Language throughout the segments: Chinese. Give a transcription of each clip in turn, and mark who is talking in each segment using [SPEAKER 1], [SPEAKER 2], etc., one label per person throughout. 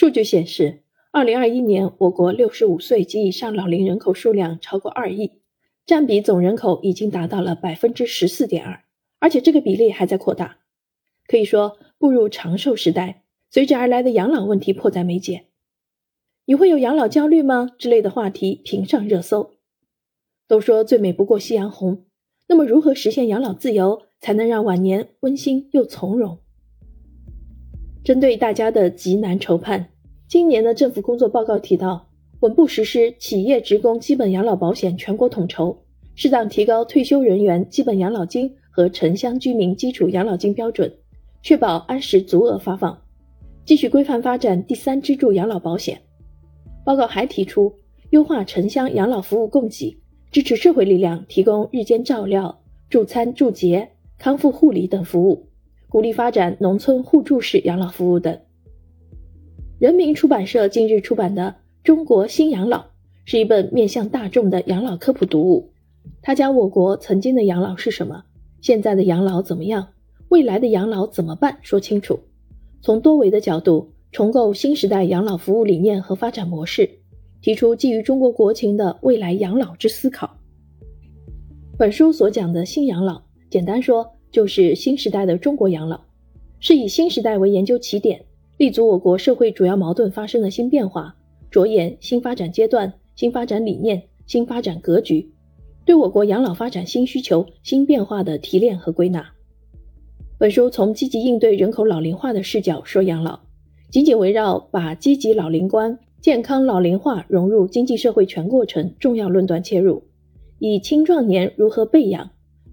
[SPEAKER 1] 数据显示，二零二一年我国六十五岁及以上老龄人口数量超过二亿，占比总人口已经达到了百分之十四点二，而且这个比例还在扩大。可以说，步入长寿时代，随之而来的养老问题迫在眉睫。你会有养老焦虑吗？之类的话题频上热搜。都说最美不过夕阳红，那么如何实现养老自由，才能让晚年温馨又从容？针对大家的急难愁盼，今年的政府工作报告提到，稳步实施企业职工基本养老保险全国统筹，适当提高退休人员基本养老金和城乡居民基础养老金标准，确保按时足额发放，继续规范发展第三支柱养老保险。报告还提出，优化城乡养老服务供给，支持社会力量提供日间照料、助餐助洁、康复护理等服务，鼓励发展农村互助式养老服务等。人民出版社近日出版的《中国新养老》是一本面向大众的养老科普读物，它将我国曾经的养老是什么，现在的养老怎么样，未来的养老怎么办说清楚，从多维的角度。重构新时代养老服务理念和发展模式，提出基于中国国情的未来养老之思考。本书所讲的新养老，简单说就是新时代的中国养老，是以新时代为研究起点，立足我国社会主要矛盾发生的新变化，着眼新发展阶段、新发展理念、新发展格局，对我国养老发展新需求、新变化的提炼和归纳。本书从积极应对人口老龄化的视角说养老。紧紧围绕把积极老龄观、健康老龄化融入经济社会全过程重要论断切入，以青壮年如何备养、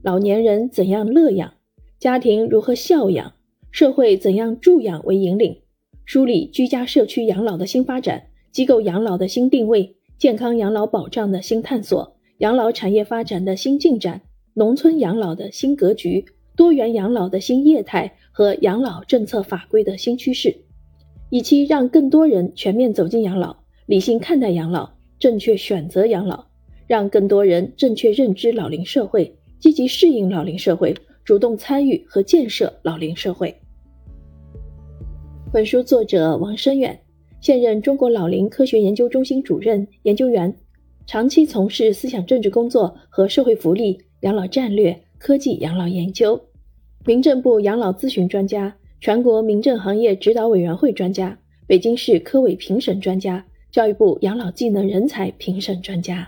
[SPEAKER 1] 老年人怎样乐养、家庭如何孝养、社会怎样助养为引领，梳理居家社区养老的新发展、机构养老的新定位、健康养老保障的新探索、养老产业发展的新进展、农村养老的新格局、多元养老的新业态和养老政策法规的新趋势。以期让更多人全面走进养老，理性看待养老，正确选择养老，让更多人正确认知老龄社会，积极适应老龄社会，主动参与和建设老龄社会。本书作者王深远，现任中国老龄科学研究中心主任研究员，长期从事思想政治工作和社会福利、养老战略、科技养老研究，民政部养老咨询专家。全国民政行业指导委员会专家，北京市科委评审专家，教育部养老技能人才评审专家。